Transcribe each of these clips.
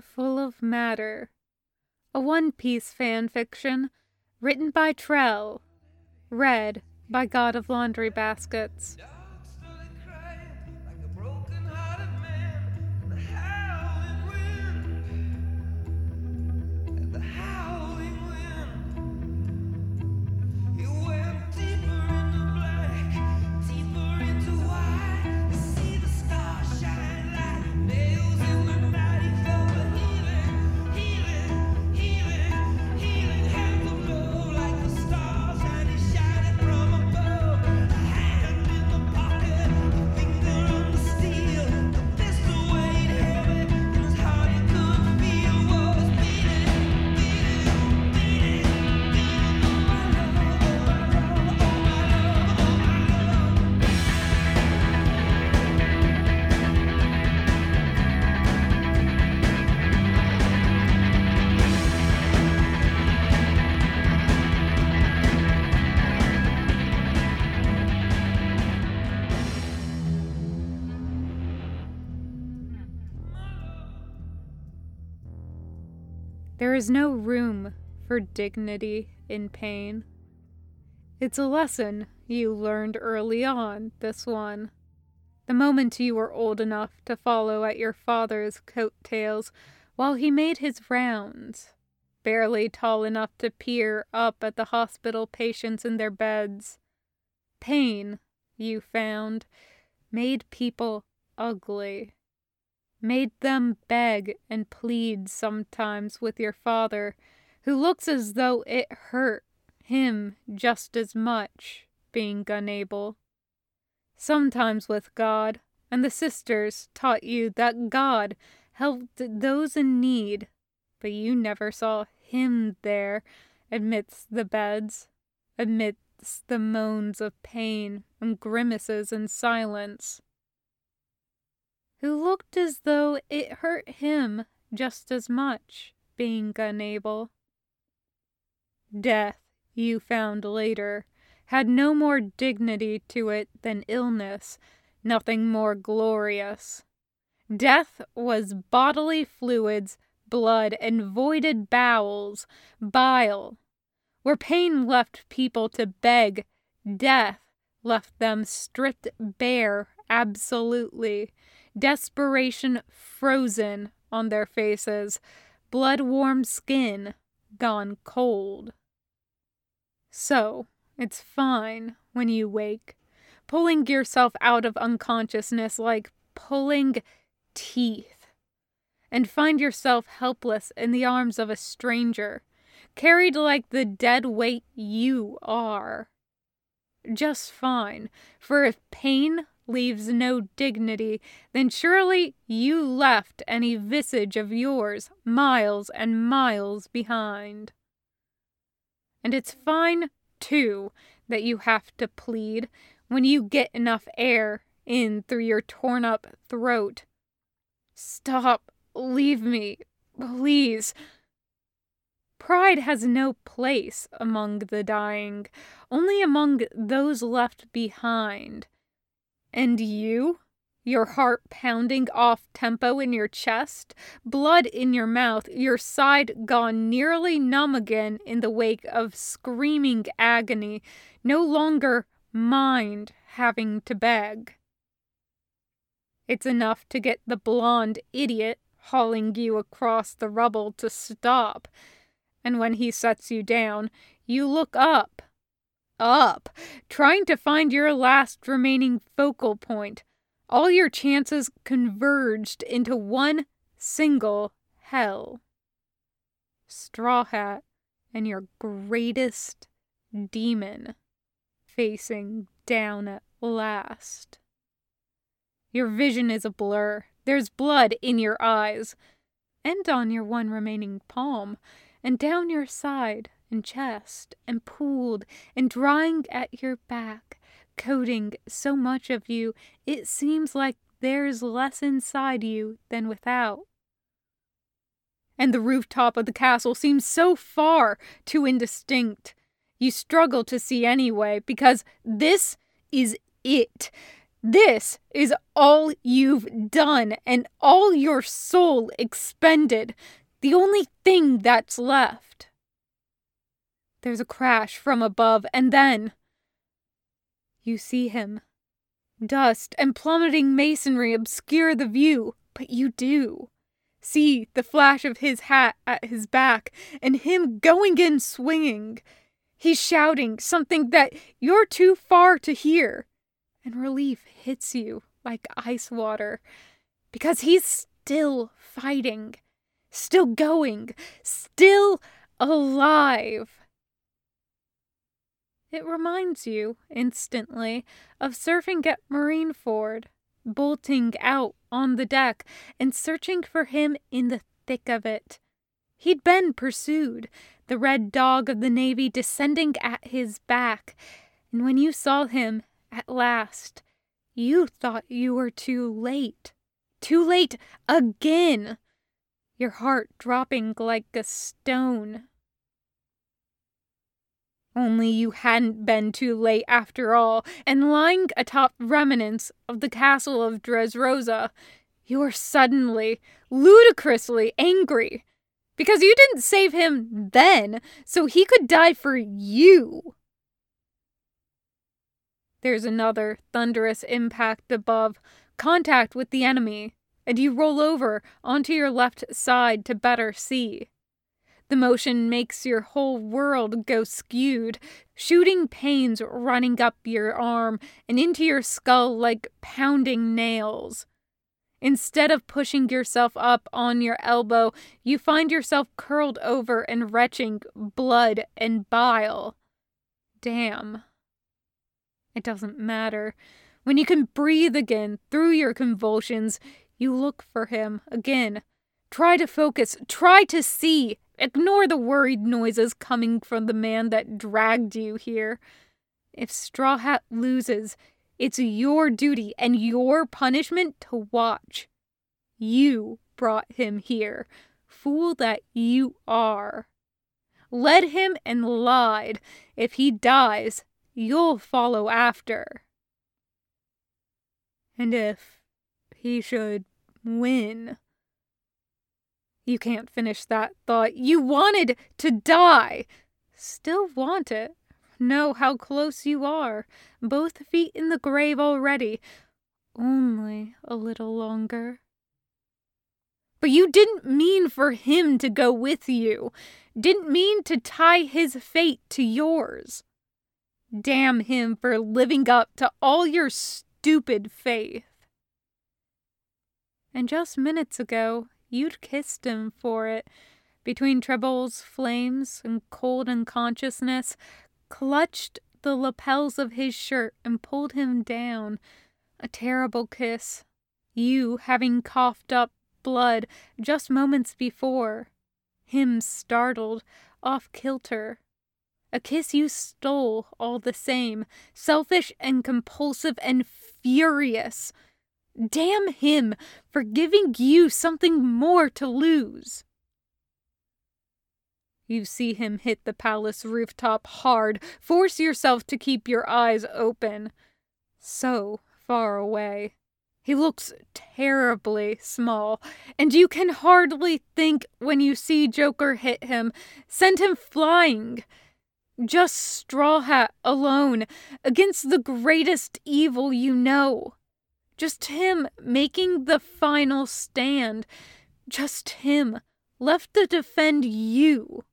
Full of Matter, a One Piece fan fiction written by Trell, read by God of Laundry Baskets. There is no room for dignity in pain. It's a lesson you learned early on, this one. The moment you were old enough to follow at your father's coat tails while he made his rounds, barely tall enough to peer up at the hospital patients in their beds. Pain, you found, made people ugly made them beg and plead sometimes with your father, who looks as though it hurt him just as much being unable. Sometimes with God, and the sisters taught you that God helped those in need, but you never saw Him there amidst the beds, amidst the moans of pain and grimaces and silence who looked as though it hurt him just as much, being unable. Death, you found later, had no more dignity to it than illness, nothing more glorious. Death was bodily fluids, blood, and voided bowels, bile. Where pain left people to beg, death left them stripped bare absolutely, desperation frozen on their faces, blood warm skin gone cold. So, it's fine when you wake, pulling yourself out of unconsciousness like pulling teeth, and find yourself helpless in the arms of a stranger, carried like the dead weight you are. Just fine, for if pain leaves no dignity, then surely you left any visage of yours miles and miles behind. And it's fine, too, that you have to plead when you get enough air in through your torn up throat. Stop, leave me, please. Pride has no place among the dying, only among those left behind. And you? Your heart pounding off tempo in your chest, blood in your mouth, your side gone nearly numb again in the wake of screaming agony, no longer mind having to beg. It's enough to get the blonde idiot hauling you across the rubble to stop, and when he sets you down, you look up up, trying to find your last remaining focal point. All your chances converged into one single hell. Straw Hat and your greatest demon facing down at last. Your vision is a blur. There's blood in your eyes, and on your one remaining palm, and down your side and chest and pooled and drying at your back, coating so much of you it seems like there's less inside you than without. And the rooftop of the castle seems so far too indistinct. You struggle to see anyway, because this is it. This is all you've done and all your soul expended, the only thing that's left. There's a crash from above, and then you see him. Dust and plummeting masonry obscure the view, but you do. See the flash of his hat at his back and him going in swinging. He's shouting something that you're too far to hear, and relief hits you like ice water because he's still fighting, still going, still alive. It reminds you, instantly, of surfing at Marineford, bolting out on the deck and searching for him in the thick of it. He'd been pursued, the red dog of the Navy descending at his back, and when you saw him, at last, you thought you were too late. Too late again! Your heart dropping like a stone. Only you hadn't been too late after all, and lying atop remnants of the castle of Dressrosa, you were suddenly, ludicrously angry. Because you didn't save him then, so he could die for you. There's another thunderous impact above, contact with the enemy, and you roll over onto your left side to better see. The motion makes your whole world go skewed, shooting pains running up your arm and into your skull like pounding nails. Instead of pushing yourself up on your elbow, you find yourself curled over and retching blood and bile. Damn. It doesn't matter. When you can breathe again through your convulsions, you look for him again. Try to focus, try to see, Ignore the worried noises coming from the man that dragged you here. If Straw Hat loses, it's your duty and your punishment to watch. You brought him here, fool that you are. Led him and lied. If he dies, you'll follow after. And if he should win, you can't finish that thought. You wanted to die. Still want it. Know how close you are. Both feet in the grave already. Only a little longer. But you didn't mean for him to go with you. Didn't mean to tie his fate to yours. Damn him for living up to all your stupid faith. And just minutes ago, You'd kissed him for it. Between Trebol's flames and cold unconsciousness, clutched the lapels of his shirt and pulled him down. A terrible kiss. You having coughed up blood just moments before. Him startled, off kilter. A kiss you stole all the same, selfish and compulsive and furious. Damn him for giving you something more to lose. You see him hit the palace rooftop hard. Force yourself to keep your eyes open. So far away. He looks terribly small, and you can hardly think when you see Joker hit him, send him flying. Just Straw Hat alone against the greatest evil you know. Just him making the final stand. Just him left to defend you.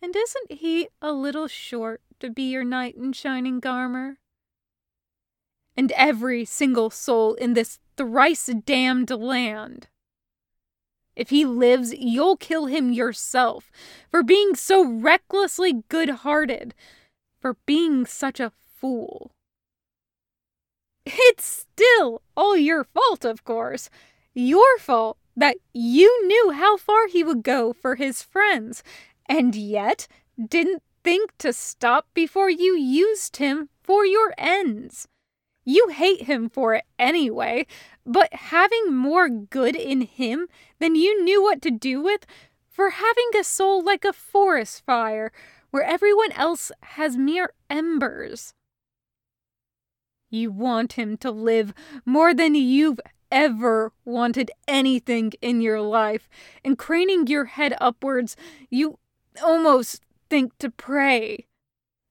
And isn't he a little short to be your knight in shining armor? And every single soul in this thrice damned land. If he lives, you'll kill him yourself for being so recklessly good hearted, for being such a fool. It's still all your fault, of course. Your fault that you knew how far he would go for his friends, and yet didn't think to stop before you used him for your ends. You hate him for it anyway, but having more good in him than you knew what to do with, for having a soul like a forest fire, where everyone else has mere embers. You want him to live more than you've ever wanted anything in your life, and craning your head upwards, you almost think to pray.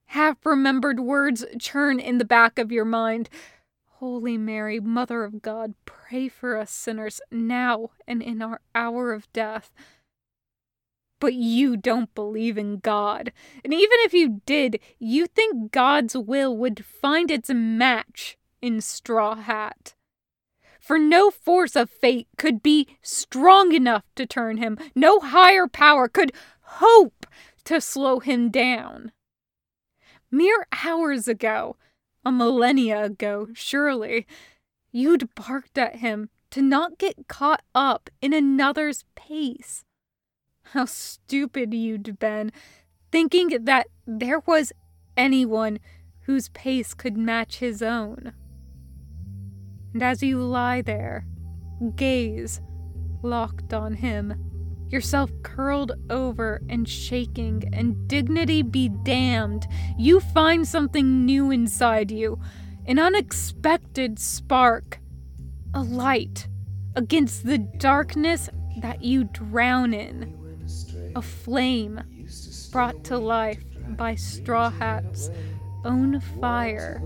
Half remembered words churn in the back of your mind. Holy Mary, Mother of God, pray for us sinners now and in our hour of death. But you don't believe in God. And even if you did, you think God's will would find its match in Straw Hat. For no force of fate could be strong enough to turn him, no higher power could hope to slow him down. Mere hours ago, a millennia ago, surely, you'd barked at him to not get caught up in another's pace. How stupid you'd been, thinking that there was anyone whose pace could match his own. And as you lie there, gaze locked on him, yourself curled over and shaking, and dignity be damned, you find something new inside you an unexpected spark, a light against the darkness that you drown in, a flame brought to life by Straw Hat's own fire.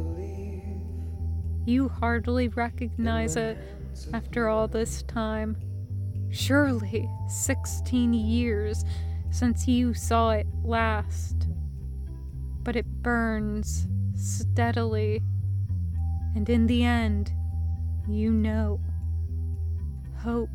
You hardly recognize it after all this time. Surely 16 years since you saw it last. But it burns steadily, and in the end, you know. Hope